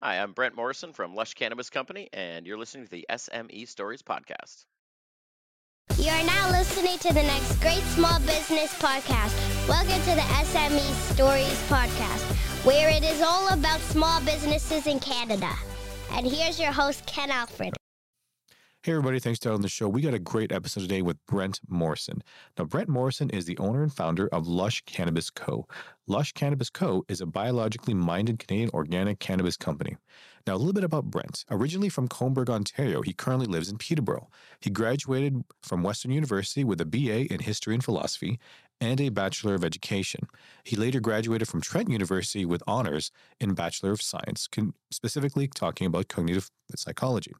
Hi, I'm Brent Morrison from Lush Cannabis Company, and you're listening to the SME Stories Podcast. You are now listening to the next great small business podcast. Welcome to the SME Stories Podcast, where it is all about small businesses in Canada. And here's your host, Ken Alfred. Hey, everybody. Thanks for on the show. We got a great episode today with Brent Morrison. Now, Brent Morrison is the owner and founder of Lush Cannabis Co. Lush Cannabis Co. is a biologically minded Canadian organic cannabis company. Now, a little bit about Brent. Originally from Cobourg, Ontario, he currently lives in Peterborough. He graduated from Western University with a BA in History and Philosophy and a Bachelor of Education. He later graduated from Trent University with honors in Bachelor of Science, specifically talking about cognitive psychology.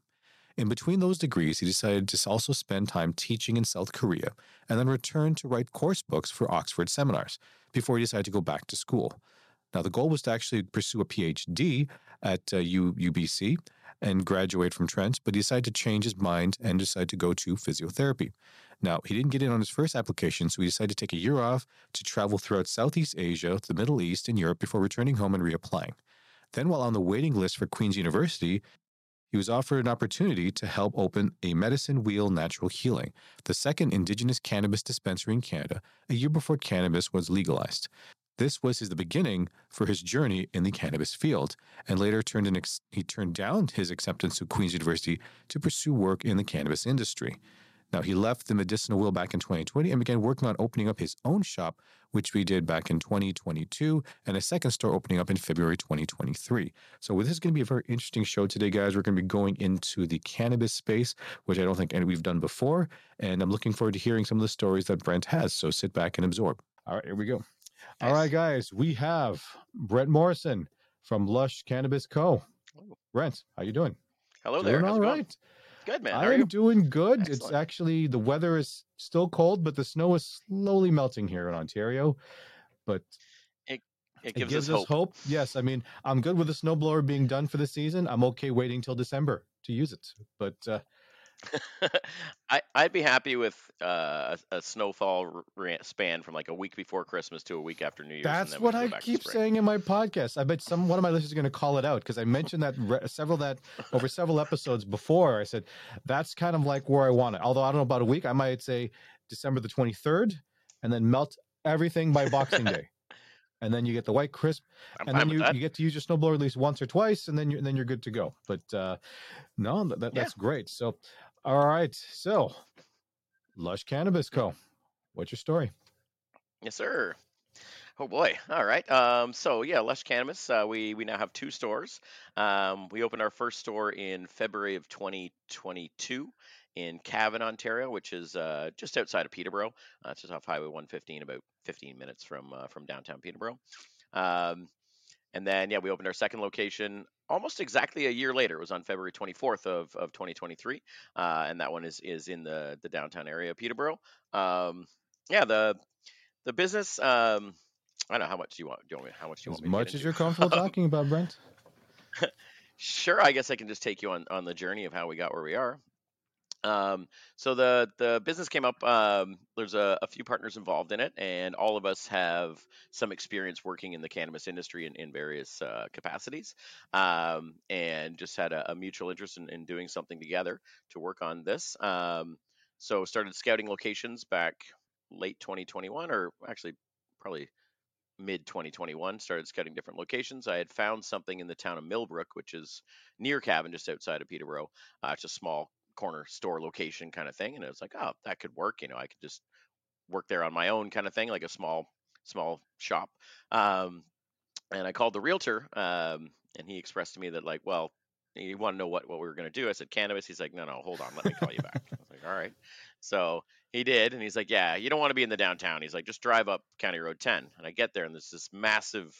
In between those degrees, he decided to also spend time teaching in South Korea and then return to write course books for Oxford seminars before he decided to go back to school. Now, the goal was to actually pursue a PhD at uh, U- UBC and graduate from Trent, but he decided to change his mind and decided to go to physiotherapy. Now, he didn't get in on his first application, so he decided to take a year off to travel throughout Southeast Asia, the Middle East, and Europe before returning home and reapplying. Then, while on the waiting list for Queen's University, he was offered an opportunity to help open a Medicine Wheel Natural Healing, the second Indigenous cannabis dispensary in Canada, a year before cannabis was legalized. This was his, the beginning for his journey in the cannabis field, and later turned ex- he turned down his acceptance to Queen's University to pursue work in the cannabis industry. Now, he left the medicinal wheel back in 2020 and began working on opening up his own shop, which we did back in 2022, and a second store opening up in February 2023. So, this is going to be a very interesting show today, guys. We're going to be going into the cannabis space, which I don't think any we've done before. And I'm looking forward to hearing some of the stories that Brent has. So, sit back and absorb. All right, here we go. Nice. All right, guys, we have Brent Morrison from Lush Cannabis Co. Brent, how you doing? Hello there. Doing all right. Good man. I am doing good. Excellent. It's actually the weather is still cold, but the snow is slowly melting here in Ontario. But it it gives, it gives us, us hope. hope. Yes, I mean I'm good with the snowblower being done for the season. I'm okay waiting till December to use it. But uh, I I'd be happy with uh, a, a snowfall r- span from like a week before Christmas to a week after New Year's. That's what I keep saying in my podcast. I bet some one of my listeners is going to call it out because I mentioned that re- several that over several episodes before. I said that's kind of like where I want it. Although I don't know about a week, I might say December the twenty third, and then melt everything by Boxing Day. and then you get the white crisp, I'm and then you, you get to use your snowblower at least once or twice, and then you're then you're good to go. But uh, no, that, that, that's great. So, all right, so Lush Cannabis Co. What's your story? Yes, sir. Oh boy! All right. Um, so yeah, Lush Cannabis. Uh, we we now have two stores. Um, we opened our first store in February of 2022 in Cavan, Ontario, which is uh, just outside of Peterborough. Uh, it's just off Highway 115, about 15 minutes from uh, from downtown Peterborough. Um, and then yeah, we opened our second location almost exactly a year later. It was on February 24th of, of 2023, uh, and that one is is in the the downtown area of Peterborough. Um, yeah, the the business. Um, I don't know how much do you want. Do you want me, how much do you as want me much as you're comfortable talking about, Brent. sure, I guess I can just take you on on the journey of how we got where we are. Um, so the the business came up. Um, there's a, a, few partners involved in it, and all of us have some experience working in the cannabis industry in, in various uh, capacities, um, and just had a, a mutual interest in, in, doing something together to work on this. Um, so started scouting locations back late 2021, or actually probably mid 2021 started scouting different locations i had found something in the town of millbrook which is near cavan just outside of peterborough uh, it's a small corner store location kind of thing and it was like oh that could work you know i could just work there on my own kind of thing like a small small shop. Um, and i called the realtor um, and he expressed to me that like well you want to know what, what we were going to do. I said cannabis? He's like no no hold on let me call you back. I was like all right. So he did and he's like yeah you don't want to be in the downtown. He's like just drive up county road 10 and i get there and there's this massive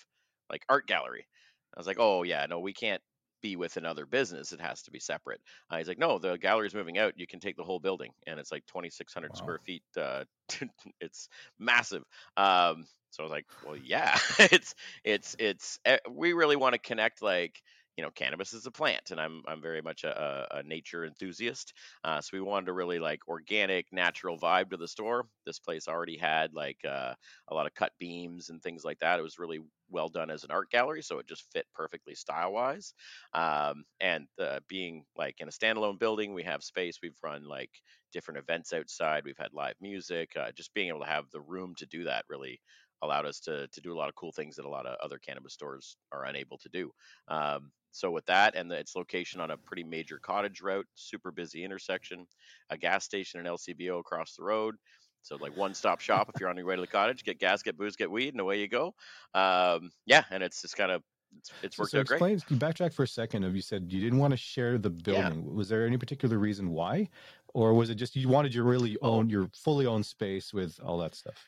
like art gallery. I was like oh yeah no we can't be with another business. It has to be separate. Uh, he's like, no, the gallery's moving out. You can take the whole building, and it's like 2,600 wow. square feet. Uh, it's massive. Um, so I was like, well, yeah, it's it's it's. Eh, we really want to connect, like you know, cannabis is a plant, and I'm I'm very much a, a nature enthusiast. Uh, so we wanted to really like organic, natural vibe to the store. This place already had like uh, a lot of cut beams and things like that. It was really well done as an art gallery, so it just fit perfectly style wise. Um, and uh, being like in a standalone building, we have space. We've run like different events outside. We've had live music. Uh, just being able to have the room to do that really allowed us to to do a lot of cool things that a lot of other cannabis stores are unable to do. Um, so with that and the, its location on a pretty major cottage route, super busy intersection, a gas station and LCBO across the road. So like one stop shop if you're on your way to the cottage, get gas, get booze, get weed, and away you go. Um, yeah, and it's just kind of it's, it's worked so out great. explain, can you backtrack for a second. Of you said you didn't want to share the building. Was there any particular reason why, or was it just you wanted your really Oh. own your fully owned space with all that stuff?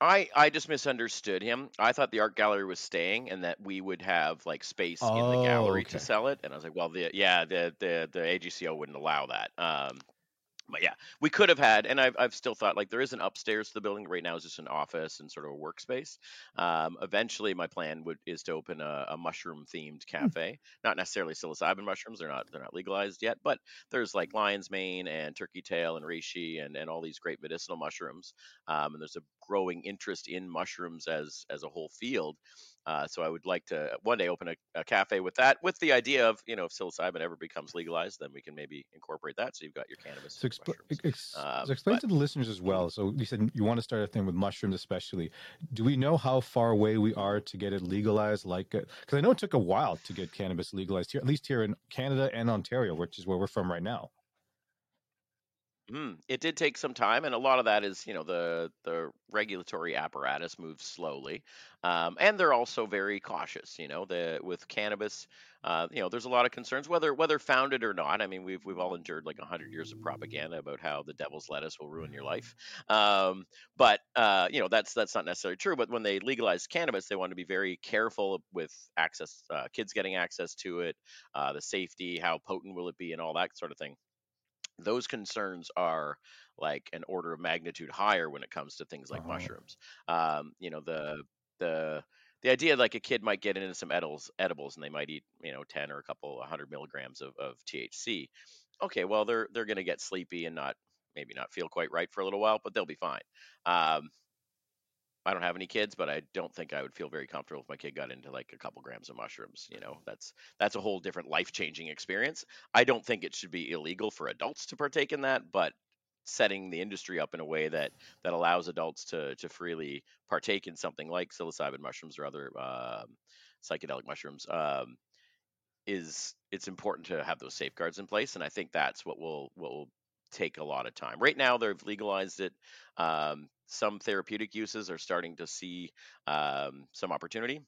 I I just misunderstood him. I thought the art gallery was staying and that we would have like space in the Oh, gallery okay. to sell it. And I was like, well, the yeah, the the the AGCO wouldn't allow that. Um, but yeah, we could have had, and I've I've still thought like there is an upstairs to the building. Right now is just an office and sort of a workspace. Um, eventually, my plan would is to open a, a mushroom themed cafe. Not necessarily psilocybin mushrooms; they're not they're not legalized yet. But there's like lion's mane and turkey tail and reishi and and all these great medicinal mushrooms. Um, and there's a growing interest in mushrooms as as a whole field. Uh, so I would like to one day open a, a cafe with that, with the idea of you know if psilocybin ever becomes legalized, then we can maybe incorporate that. So you've got your cannabis So, ex- Um, so explain but- to the listeners as well. So you said you want to start a thing with mushrooms, especially. Do we know how far away we are to get it legalized? Like, because I know it took a while to get cannabis legalized here, at least here in Canada and Ontario, which is where we're from right now. Mm, it did take some time, and a lot of that is, you know, the the regulatory apparatus moves slowly, um, and they're also very cautious. You know, the with cannabis, uh, you know, there's a lot of concerns whether whether founded or not. I mean, we've we've all endured like hundred years of propaganda about how the devil's lettuce will ruin your life, um, but uh, you know, that's that's not necessarily true. But when they legalized cannabis, they want to be very careful with access, uh, kids getting access to it, uh, the safety, how potent will it be, and all that sort of thing those concerns are like an order of magnitude higher when it comes to things like Uh-huh. mushrooms. Um, you know, the the the idea like a kid might get into some edibles edibles and they might eat, you know, 10 or a couple 100 milligrams of, of THC. Okay, well they're they're going to get sleepy and not maybe not feel quite right for a little while, but they'll be fine. Um, I don't have any kids, but I don't think I would feel very comfortable if my kid got into like a couple grams of mushrooms. You know, that's that's a whole different life changing experience. I don't think it should be illegal for adults to partake in that, but setting the industry up in a way that that allows adults to to freely partake in something like psilocybin mushrooms or other um, psychedelic mushrooms um, is it's important to have those safeguards in place, and I think that's what will what will take a lot of time. Right now, they've legalized it. Um, some therapeutic uses are starting to see um, some opportunity.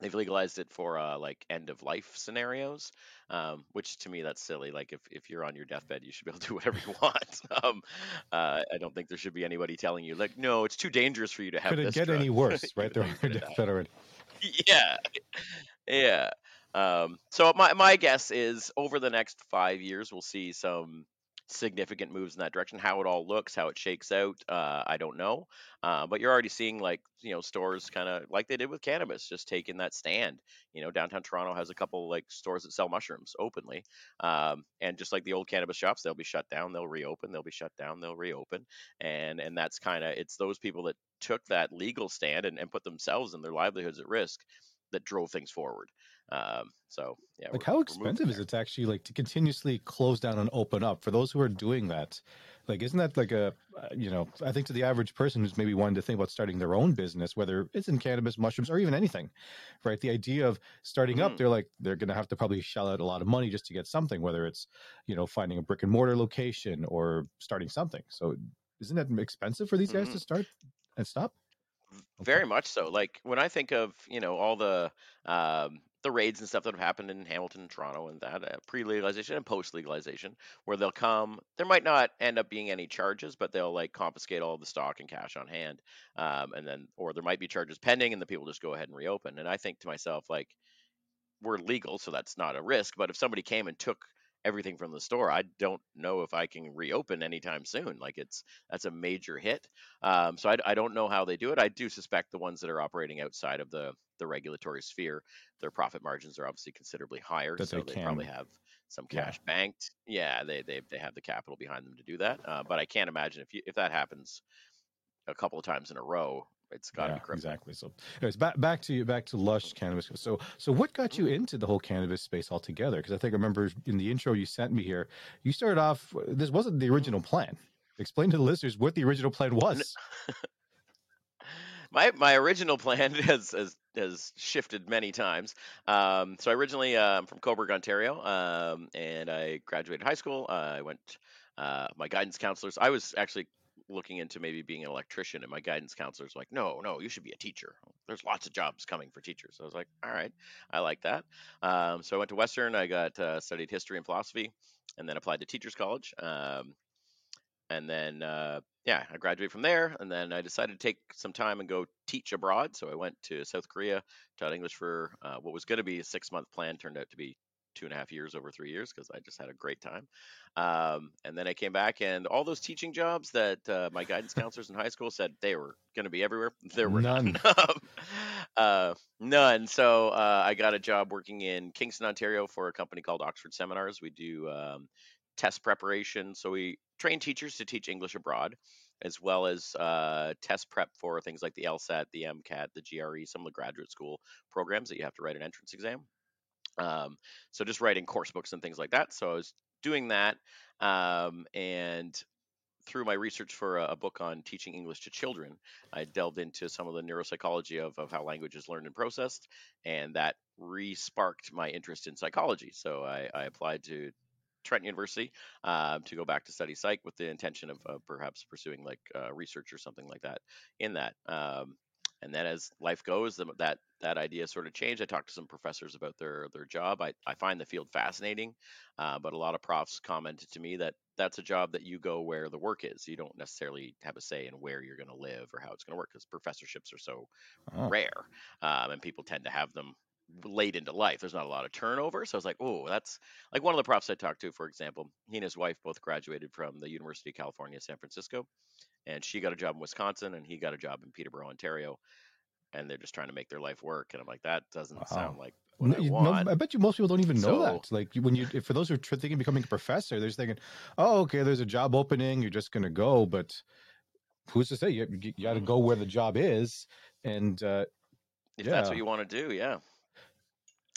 They've legalized it for uh, like end of life scenarios, um, which to me that's silly. Like if, if you're on your deathbed, you should be able to do whatever you want. um, uh, I don't think there should be anybody telling you like, no, it's too dangerous for you to have. Could it get drug," any worse? right there, gonna die deathbed already. yeah yeah um, so my, my guess is over the next five years we'll see some significant moves in that direction how it all looks how it shakes out uh, i don't know uh, but you're already seeing like you know stores kind of like they did with cannabis just taking that stand you know downtown toronto has a couple like stores that sell mushrooms openly um, and just like the old cannabis shops they'll be shut down they'll reopen they'll be shut down they'll reopen and and that's kind of it's those people that took that legal stand and, and put themselves and their livelihoods at risk that drove things forward. Um, so yeah, Like, how expensive is it to actually like to continuously close down and open up for those who are doing that? Like, isn't that like a, uh, you know, I think to the average person who's maybe wanting to think about starting their own business, whether it's in cannabis, mushrooms, or even anything, right? The idea of starting up, Mhm. they're like, they're going to have to probably shell out a lot of money just to get something, whether it's, you know, finding a brick and mortar location or starting something. So, isn't that expensive for these guys Mhm. to start and stop? Okay. Very much so. Like when I think of you know all the um, the raids and stuff that have happened in Hamilton Toronto and that uh, pre-legalization and post-legalization, where they'll come, there might not end up being any charges, but they'll like confiscate all the stock and cash on hand, um, and then or there might be charges pending, and the people just go ahead and reopen. And I think to myself like we're legal, so that's not a risk. But if somebody came and took everything from the store. I don't know if I can reopen anytime soon. Like it's that's a major hit. Um, so I, I don't know how they do it. I do suspect the ones that are operating outside of the the regulatory sphere, their profit margins are obviously considerably higher. That so they they, probably have some Yeah. cash banked. Yeah, they they they have the capital behind them to do that. Uh, but I can't imagine if you if that happens a couple of times in a row, it's got to yeah, be crippling. exactly. So, anyways, back back to you, back to Lush Cannabis. So, so what got you into the whole cannabis space altogether? Because I think I remember in the intro you sent me here, you started off. This wasn't the original plan. Explain to the listeners what the original plan was. my my original plan has has, has shifted many times. Um, so I originally uh, I'm from Cobourg, Ontario, um, and I graduated high school. I went uh, my guidance counselors. I was actually looking into maybe being an electrician, and my guidance counselors like, no, no, you should be a teacher. There's lots of jobs coming for teachers. So I was like, all right, I like that. Um, so I went to Western. I got uh, studied history and philosophy, and then applied to teachers college. Um, and then uh, yeah, I graduated from there, and then I decided to take some time and go teach abroad. So I went to South Korea, taught English for uh, what was going to be a six month plan, turned out to be two and a half years over three years because I just had a great time. Um, and then I came back, and all those teaching jobs that uh, my guidance counselors in high school said they were going to be everywhere, there were none. None. uh, none. So uh, I got a job working in Kingston, Ontario, for a company called Oxford Seminars. We do um, test preparation. So we train teachers to teach English abroad, as well as uh, test prep for things like the LSAT, the MCAT, the GRE, some of the graduate school programs that you have to write an entrance exam. Um, so just writing course books and things like that. So I was doing that, um, and through my research for a, a book on teaching English to children, I delved into some of the neuropsychology of, of how language is learned and processed, and that re-sparked my interest in psychology. So I, I applied to Trent University um, to go back to study psych with the intention of, of perhaps pursuing like uh, research or something like that in that. Um, and then as life goes, that that idea sort of changed. I talked to some professors about their their job. I, I find the field fascinating, uh, but a lot of profs commented to me that that's a job that you go where the work is. You don't necessarily have a say in where you're going to live or how it's going to work because professorships are so Oh. rare, um, and people tend to have them late into life. There's not a lot of turnover, so I was like, oh, that's like one of the profs I talked to, for example. He and his wife both graduated from the University of California, San Francisco, and she got a job in Wisconsin, and he got a job in Peterborough, Ontario. And they're just trying to make their life work, and I'm like, that doesn't Wow. sound like what No, I you- no. I bet you most people don't even know So- that. Like when you, for those who are thinking of becoming a professor, they're just thinking, "Oh, okay, there's a job opening. You're just going to go." But who's to say? You, you, got to go where the job is, and uh, if that's what you want to do yeah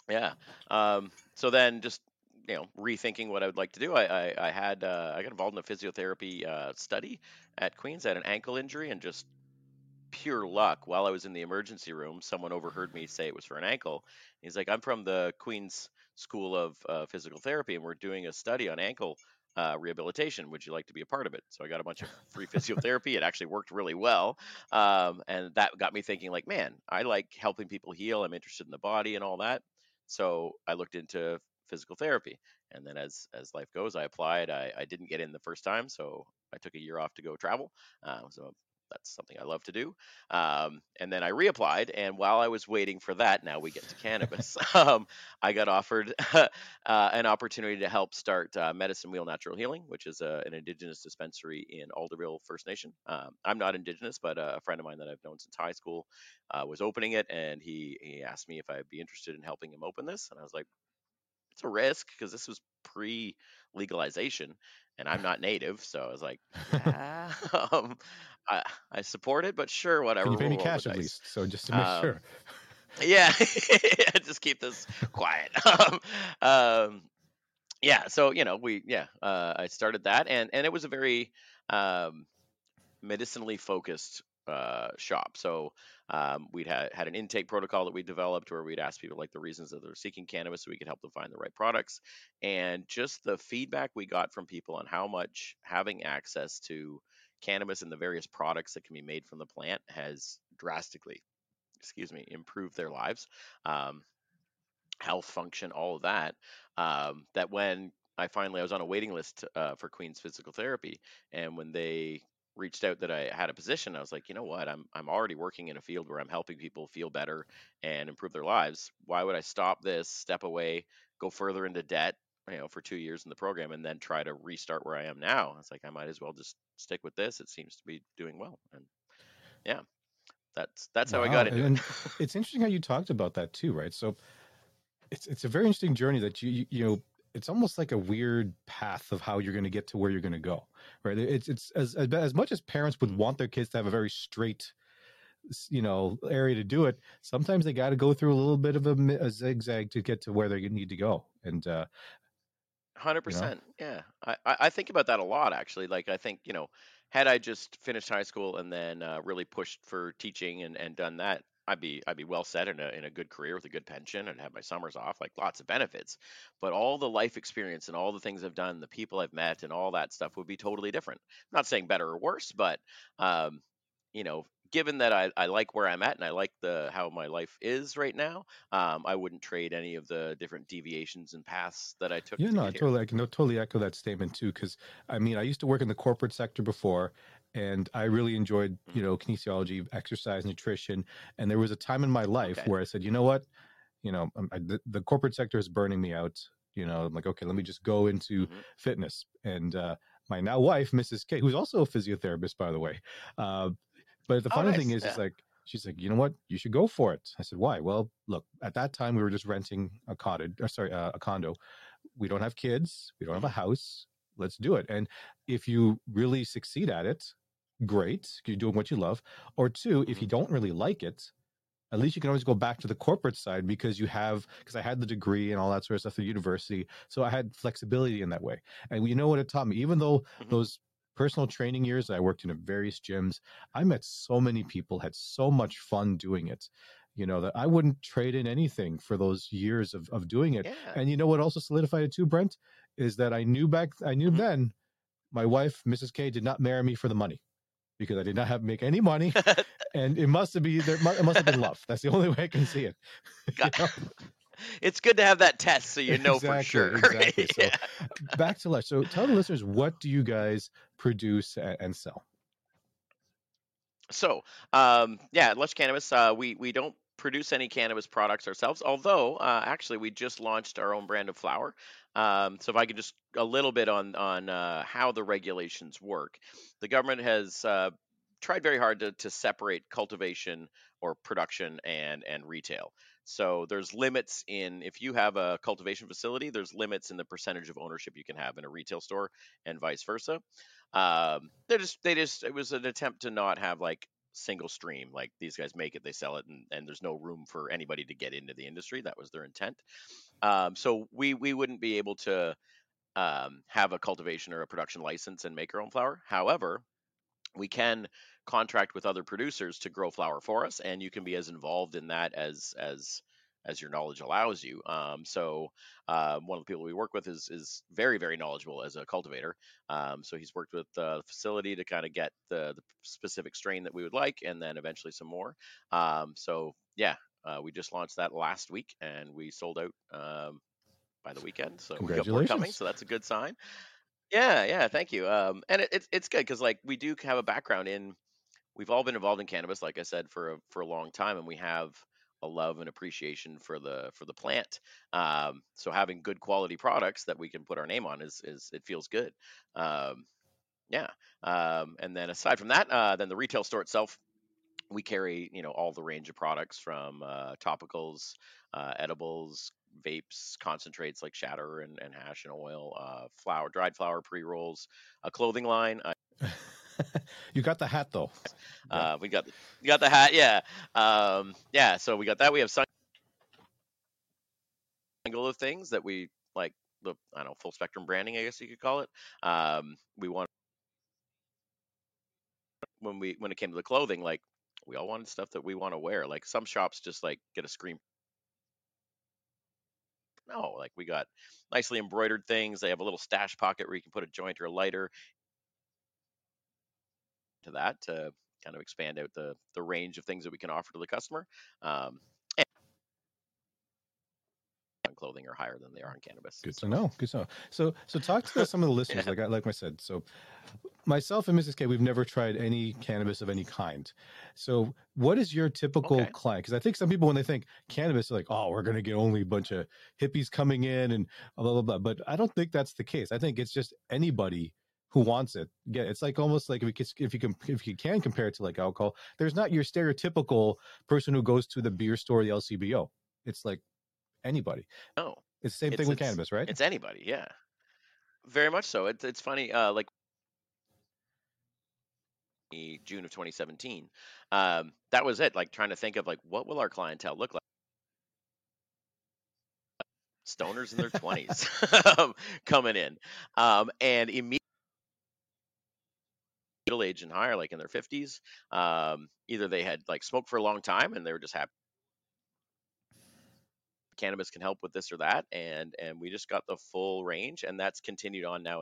yeah um, so then just you know rethinking what i would like to do i i, I had uh, i got involved in a physiotherapy uh, study at queens i had an ankle injury and just pure luck while i was in the emergency room someone overheard me say it was for an ankle he's like i'm from the queens school of uh, physical therapy and we're doing a study on ankle uh, rehabilitation. Would you like to be a part of it? So I got a bunch of free physiotherapy. It actually worked really well, um, and that got me thinking. Like, man, I like helping people heal. I'm interested in the body and all that. So I looked into physical therapy, and then as as life goes, I applied. I, I didn't get in the first time, so I took a year off to go travel. Uh, so that's something I love to do. Um, and then I reapplied, and while I was waiting for that, now we get to cannabis. um, I got offered uh, an opportunity to help start uh, Medicine Wheel Natural Healing, which is a, an Indigenous dispensary in Alderville First Nation. Um, I'm not Indigenous, but a friend of mine that I've known since high school uh, was opening it, and he he asked me if I'd be interested in helping him open this, and I was like, it's a risk because this was pre legalization and I'm not native, so I was like, yeah, um, I, I support it, but sure, whatever. can you pay me cash at least? So just to make Um, sure. Yeah, just keep this quiet. um, um, yeah, so you know, we yeah, uh, I started that, and and it was a very um, medicinally focused uh, shop. So um, we'd had had an intake protocol that we developed where we'd ask people like the reasons that they're seeking cannabis, so we could help them find the right products, and just the feedback we got from people on how much having access to cannabis and the various products that can be made from the plant has drastically excuse me, improve their lives, um, health function, all of that. Um, that when I finally I was on a waiting list uh, for Queen's Physical Therapy, and when they reached out that I had a position, I was like, you know what, I'm I'm already working in a field where I'm helping people feel better and improve their lives. Why would I stop this, step away, go further into debt, you know, for two years in the program and then try to restart where I am now. It's like I might as well just stick with this. It seems to be doing well, and yeah, that's that's how I got into and it. it's interesting how you talked about that too, right? So it's it's a very interesting journey that you you, you know it's almost like a weird path of how you're going to get to where you're going to go, right? It's it's as as much as parents would want their kids to have a very straight you know area to do it sometimes they got to go through a little bit of a, a zigzag to get to where they need to go and uh Hundred you know percent. Yeah, I, I I think about that a lot actually. Like I think you know, had I just finished high school and then uh, really pushed for teaching and, and done that, I'd be I'd be well set in a in a good career with a good pension and have my summers off, like lots of benefits. But all the life experience and all the things I've done, the people I've met, and all that stuff would be totally different. I'm not saying better or worse, but um, you know, given that I, I like where I'm at and I like the how my life is right now, um, I wouldn't trade any of the different deviations and paths that I took yeah to no i totally i can totally echo that statement too because i mean i used to work in the corporate sector before and i really enjoyed you Mhm. know kinesiology exercise nutrition and there was a time in my life Okay. where i said you know what you know um, I, the, the corporate sector is burning me out you know i'm like okay let me just go into hmm fitness and uh my now wife mrs k who's also a physiotherapist by the way uh but the Oh, funny thing nice. is is Yeah. like she's like you know what you should go for it i said why well look at that time we were just renting a cottage or sorry uh, a condo we don't have kids we don't have a house let's do it and if you really succeed at it great you're doing what you love or two if you don't really like it at least you can always go back to the corporate side because you have because I had the degree and all that sort of stuff at university. So I had flexibility in that way. And you know what it taught me? Even though hmm those personal training years I worked in at various gyms, I met so many people, had so much fun doing it. You know, that I wouldn't trade in anything for those years of, of doing it. Yeah. And you know what also solidified it too, Brent? Is that I knew back I knew hmm then my wife, Mrs. K, did not marry me for the money because I did not have make any money and it must have been there. It must have been love. That's the only way I can see it. you Got- know? it's good to have that test so you know for sure. exactly. So back to Lush. So tell the listeners what do you guys produce and sell? So, um, yeah, Lush Cannabis, uh, we we don't produce any cannabis products ourselves. Although, uh, actually, we just launched our own brand of flower. Um, so, if I could just a little bit on on uh, how the regulations work, the government has uh, tried very hard to, to separate cultivation or production and and retail. So there's limits in if you have a cultivation facility, there's limits in the percentage of ownership you can have in a retail store, and vice versa. Um, they just they just it was an attempt to not have like single stream like these guys make it they sell it and, and there's no room for anybody to get into the industry. That was their intent. Um, so we we wouldn't be able to um, have a cultivation or a production license and make our own flower however we can contract with other producers to grow flower for us and you can be as involved in that as as as your knowledge allows you um, so um, one of the people we work with is is very very knowledgeable as a cultivator um, so he's worked with uh, the facility to kind of get the, the specific strain that we would like and then eventually some more um, so yeah uh, we just launched that last week and we sold out um, by the weekend so we got more coming Congratulations. so that's a good sign yeah, yeah, thank you. Um, and it, it's it's good because like we do have a background in we've all been involved in cannabis, like I said, for a, for a long time, and we have a love and appreciation for the for the plant. Um, so having good quality products that we can put our name on is is it feels good. Um, yeah. Um, and then aside from that, uh, then the retail store itself, we carry you know all the range of products from uh, topicals, uh, edibles, vapes, concentrates like shatter and, and hash and oil, uh, flower, dried flower pre rolls, a clothing line. You got the hat though. Uh, we got the, got the hat, yeah, um, yeah. So we got that. We have some angle of things that we like the I don't know full spectrum branding, I guess you could call it. Um, we want when we when it came to the clothing, like we all wanted stuff that we want to wear. Like some shops just like get a screen No, like we got nicely embroidered things. They have a little stash pocket where you can put a joint or a lighter to that to kind of expand out the the range of things that we can offer to the customer. Um, clothing are higher than they are on cannabis. Good to know. Good to know. So, so talk to some of the listeners. Yeah. Like, I, like I said, so myself and Mrs. K, we've never tried any cannabis of any kind. So, what is your typical Okay. client? Because I think some people, when they think cannabis, they're like, oh, we're going to get only a bunch of hippies coming in and blah blah blah. But I don't think that's the case. I think it's just anybody who wants it. Yeah, it's like almost like if you can, if you can if you can compare it to like alcohol, there's not your stereotypical person who goes to the beer store, the LCBO. It's like anybody. No, It's the same It's- thing with cannabis, right? it's anybody. Yeah, very much so. It's it's funny. Uh, like June of 2017, um, that was it. Like trying to think of like what will our clientele look like. Stoners in their 20s um, coming in, um, and immediately middle age and higher, like in their 50s. Um, either they had like smoked for a long time and they were just happy cannabis can help with this or that, and and we just got the full range, and that's continued on now.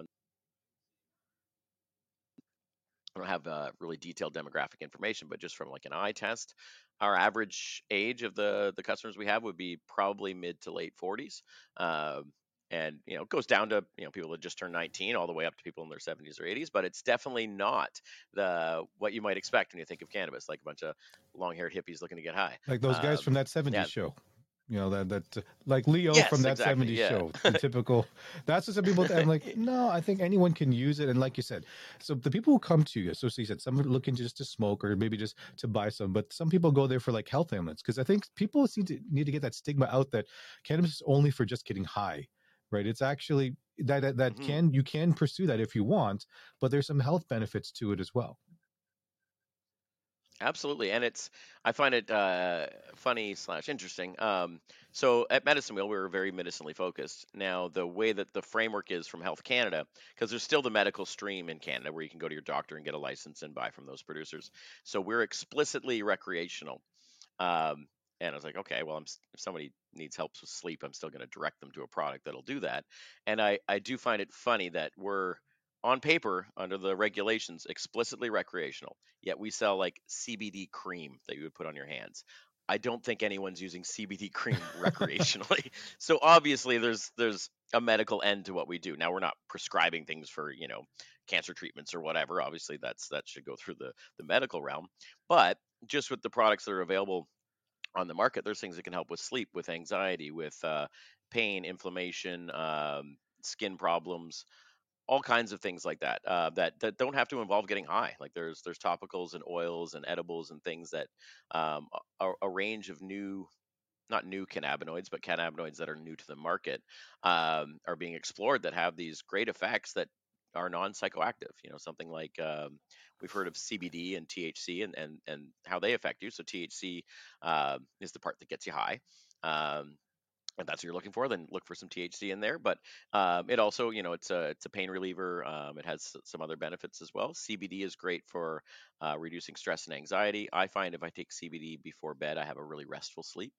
I don't have uh, really detailed demographic information, but just from like an eye test, our average age of the the customers we have would be probably mid to late 40s. Um, and you know, it goes down to you know people that just turned 19, all the way up to people in their 70s or 80s. But it's definitely not the what you might expect when you think of cannabis, like a bunch of long-haired hippies looking to get high. Like those guys Um, from that 70s yeah. show. You know, that, that, uh, like Leo Yes, from that exactly, 70s yeah. show. The typical, that's what some people, I'm like, no, I think anyone can use it. And like you said, so the people who come to you, so you said, some are looking just to smoke or maybe just to buy some, but some people go there for like health ailments. Cause I think people seem to need to get that stigma out that cannabis is only for just getting high, right? It's actually that, that, that Mhm. can, you can pursue that if you want, but there's some health benefits to it as well. Absolutely, and it's I find it uh, funny slash interesting. Um, so at Medicine Wheel, we were very medicinally focused. Now the way that the framework is from Health Canada, because there's still the medical stream in Canada where you can go to your doctor and get a license and buy from those producers. So we're explicitly recreational. Um, and I was like, okay, well, I'm, if somebody needs help with sleep, I'm still going to direct them to a product that'll do that. And I, I do find it funny that we're on paper under the regulations explicitly recreational, yet we sell like CBD cream that you would put on your hands. I don't think anyone's using CBD cream recreationally. So obviously there's there's a medical end to what we do. Now we're not prescribing things for, you know, cancer treatments or whatever. Obviously that's that should go through the the medical realm. But just with the products that are available on the market, there's things that can help with sleep, with anxiety, with uh, pain, inflammation, um, skin problems, all kinds of things like that uh, that that don't have to involve getting high. Like there's there's topicals and oils and edibles and things that um, a, a range of new not new cannabinoids, but cannabinoids that are new to the market um, are being explored that have these great effects that are non-psychoactive. You know, something like um, we've heard of CBD and THC and and and how they affect you. So THC um, is the part that gets you high. Um, if that's what you're looking for, then look for some THC in there. But um, it also, you know, it's a it's a pain reliever. Um, it has some other benefits as well. CBD is great for uh, reducing stress and anxiety. I find if I take CBD before bed, I have a really restful sleep.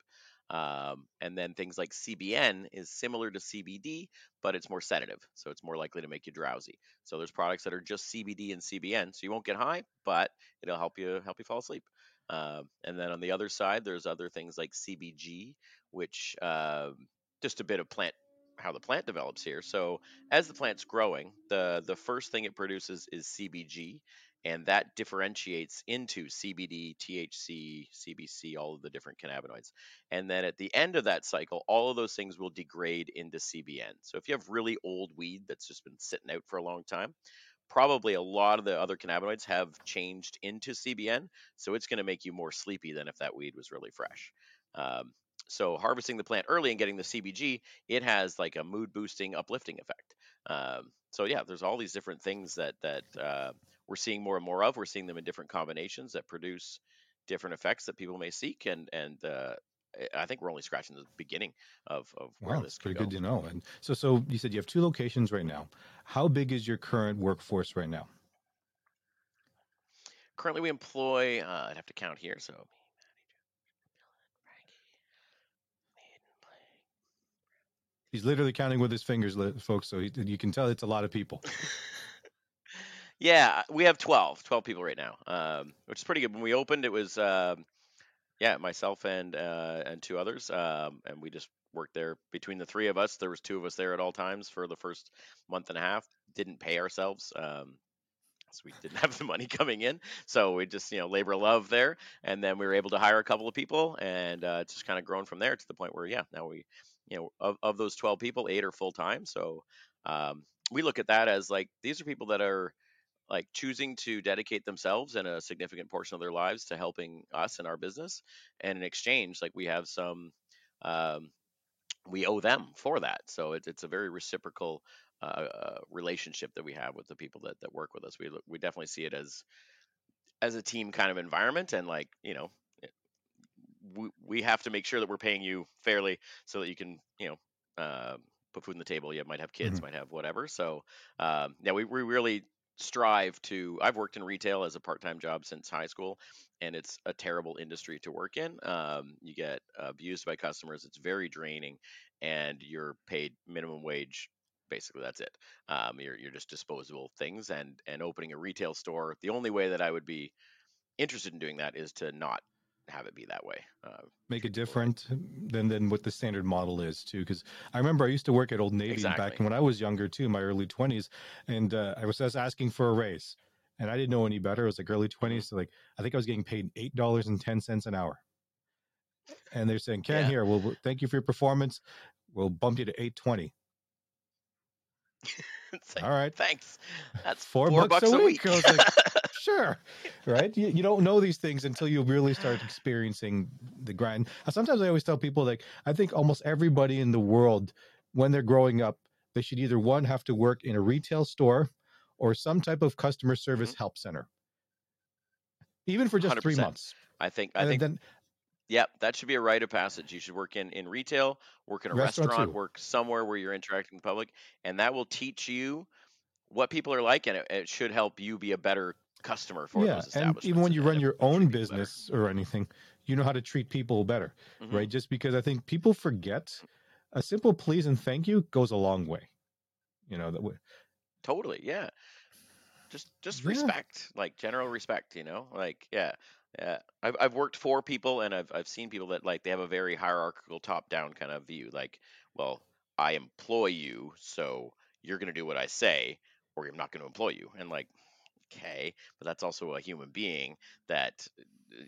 Um, and then things like CBN is similar to CBD, but it's more sedative, so it's more likely to make you drowsy. So there's products that are just CBD and CBN, so you won't get high, but it'll help you help you fall asleep. Um, and then on the other side, there's other things like CBG, which um, just a bit of plant how the plant develops here. So as the plant's growing, the the first thing it produces is CBG, and that differentiates into CBD, THC, CBC, all of the different cannabinoids. And then at the end of that cycle, all of those things will degrade into CBN. So if you have really old weed that's just been sitting out for a long time, probably a lot of the other cannabinoids have changed into CBN, so it's going to make you more sleepy than if that weed was really fresh. Um, so harvesting the plant early and getting the CBG, it has like a mood boosting, uplifting effect. Um, so yeah, there's all these different things that that uh, we're seeing more and more of. We're seeing them in different combinations that produce different effects that people may seek, and and uh, I- I think we're only scratching the beginning of of where Wow, this it's pretty go. good to know. And so, so you said you have two locations right now. How big is your current workforce right now? Currently, we employ. Uh, I'd have to count here. So He's literally counting with his fingers, folks. So he, you can tell it's a lot of people. Yeah, we have 12, 12 people right now, um, which is pretty good. When we opened, it was um, yeah, myself and uh, and two others, um, and we just worked there between the three of us. There was two of us there at all times for the first month and a half. Didn't pay ourselves. Um, so we didn't have the money coming in. So we just, you know, labor love there. And then we were able to hire a couple of people and uh, it's just kind of grown from there to the point where, yeah, now we, you know, of, of those 12 people, eight are full time. So um, we look at that as like, these are people that are like choosing to dedicate themselves and a significant portion of their lives to helping us and our business. And in exchange, like we have some, um, we owe them for that. So it, it's a very reciprocal uh, uh, relationship that we have with the people that, that work with us. We we definitely see it as as a team kind of environment, and like you know, we we have to make sure that we're paying you fairly so that you can you know uh, put food on the table. You might have kids, Mhm. might have whatever. So um, yeah, we we really strive to. I've worked in retail as a part time job since high school, and it's a terrible industry to work in. Um, you get abused by customers. It's very draining, and you're paid minimum wage. Basically, that's it. Um, you're you're just disposable things, and and opening a retail store. The only way that I would be interested in doing that is to not have it be that way. Uh, Make it treat people right. different than than what the standard model is too. Because I remember I used to work at Old Navy back when I was younger too, my early twenties, and uh, I was just asking for a raise, and I didn't know any better. It was like early 20s so like I think I was getting paid eight dollars and ten cents an hour, and they're saying, "Ken, Yeah. here, well, thank you for your performance. We'll bump you to eight twenty. Like, All right, thanks. That's four, four, bucks, a week." I was like, week. sure right you, you don't know these things until you really start experiencing the grind sometimes i always tell people like i think almost everybody in the world when they're growing up they should either one have to work in a retail store or some type of customer service Mm-hmm. help center even for just three 100%. months I think I and think then yeah, that should be a rite of passage. You should work in in retail, work in a Restaurant restaurant, work somewhere where you're interacting with the public, and that will teach you what people are like, and it, it should help you be a better customer for yeah those and even when you and run your own people better. business or anything you know how to treat people better Mhm. right just because i think people forget a simple please and thank you goes a long way you know that way Totally, yeah. Just just Yeah. respect, like general respect, you know? Like, yeah. Yeah. I've I've worked for people and I've I've seen people that like they have a very hierarchical top down kind of view. Like, well, I employ you, so you're gonna do what I say, or I'm not gonna employ you. And like, okay, but that's also a human being that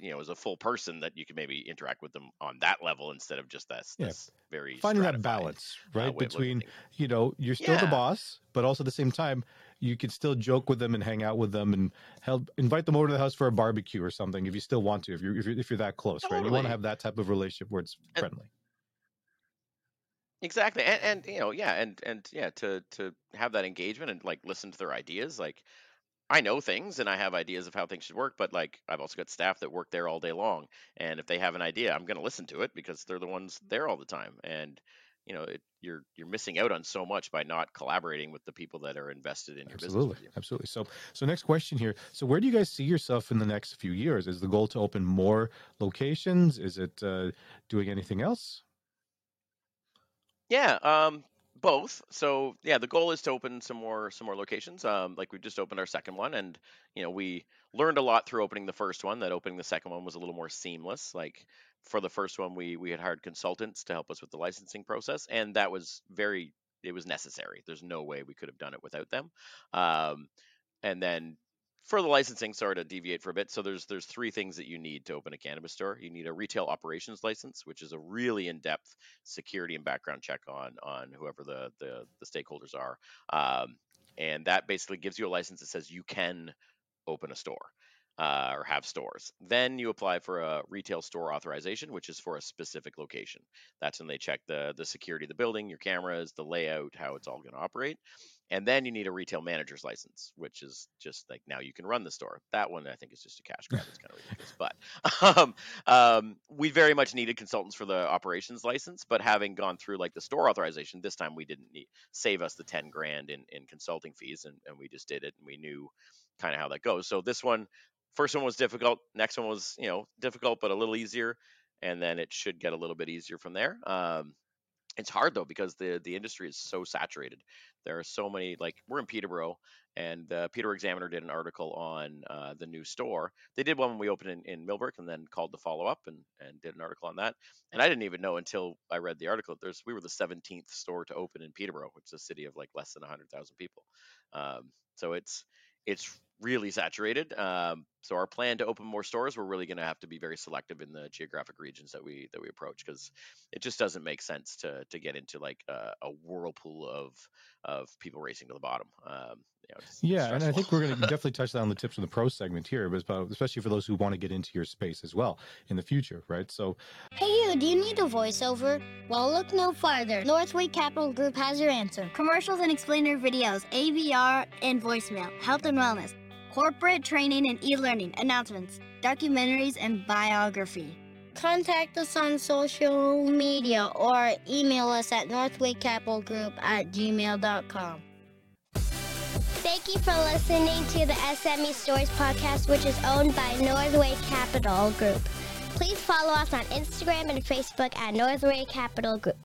you know is a full person that you can maybe interact with them on that level instead of just this Yeah. this very finding that balance uh, right way of looking at between you know you're still the boss but also at the same time you can still joke with them and hang out with them and help invite them over to the house for a barbecue or something if you still want to if you're if you're, if you're that close right you want to have that type of relationship where it's And- friendly Exactly, and, and you know, yeah, and and yeah, to to have that engagement and like listen to their ideas. Like, I know things and I have ideas of how things should work, but like I've also got staff that work there all day long, and if they have an idea, I'm going to listen to it because they're the ones there all the time. And you know, it, you're you're missing out on so much by not collaborating with the people that are invested in your business absolutely absolutely. So so next question here. So where do you guys see yourself in the next few years? Is the goal to open more locations? Is it uh, doing anything else? Yeah, um, both. So yeah, the goal is to open some more some more locations. Um, like we just opened our second one, and you know we learned a lot through opening the first one. That opening the second one was a little more seamless. Like for the first one, we we had hired consultants to help us with the licensing process, and that was very it was necessary. There's no way we could have done it without them. Um, and then for the licensing, sorry to deviate for a bit. So there's there's three things that you need to open a cannabis store. You need a retail operations license, which is a really in-depth security and background check on on whoever the the, the stakeholders are, um, and that basically gives you a license that says you can open a store. Uh, or have stores. Then you apply for a retail store authorization, which is for a specific location. That's when they check the the security of the building, your cameras, the layout, how it's all going to operate. And then you need a retail manager's license, which is just like now you can run the store. That one I think is just a cash grab. It's kind of ridiculous. But um, um, we very much needed consultants for the operations license. But having gone through like the store authorization, this time we didn't need save us the 10 grand in, in consulting fees and, and we just did it and we knew kind of how that goes. So this one, first one was difficult. Next one was, you know, difficult, but a little easier. And then it should get a little bit easier from there. Um, it's hard though because the the industry is so saturated. There are so many like we're in Peterborough, and the Peterborough Examiner did an article on uh, the new store. They did one when we opened in, in Millbrook, and then called the follow up and and did an article on that. And I didn't even know until I read the article. There's we were the 17th store to open in Peterborough, which is a city of like less than 100,000 people. Um, so it's it's really saturated. Um, so our plan to open more stores, we're really going to have to be very selective in the geographic regions that we that we approach because it just doesn't make sense to to get into like a, a whirlpool of of people racing to the bottom. Um, you know, it's Yeah, and I think we're going to definitely touch that on the tips from the pro segment here, but especially for those who want to get into your space as well in the future, right? So, Hey you, do you need a voiceover? Well, look no farther. Northway Capital Group has your answer. Commercials and explainer videos, IVR and voicemail, health and wellness, corporate training and e-learning, announcements, documentaries and biography. Contact us on social media or email us at northwaycapitalgroup at gmail.com. Thank you for listening to the SME Stories podcast, which is owned by Northway Capital Group. Please follow us on Instagram and Facebook at Northway Capital Group.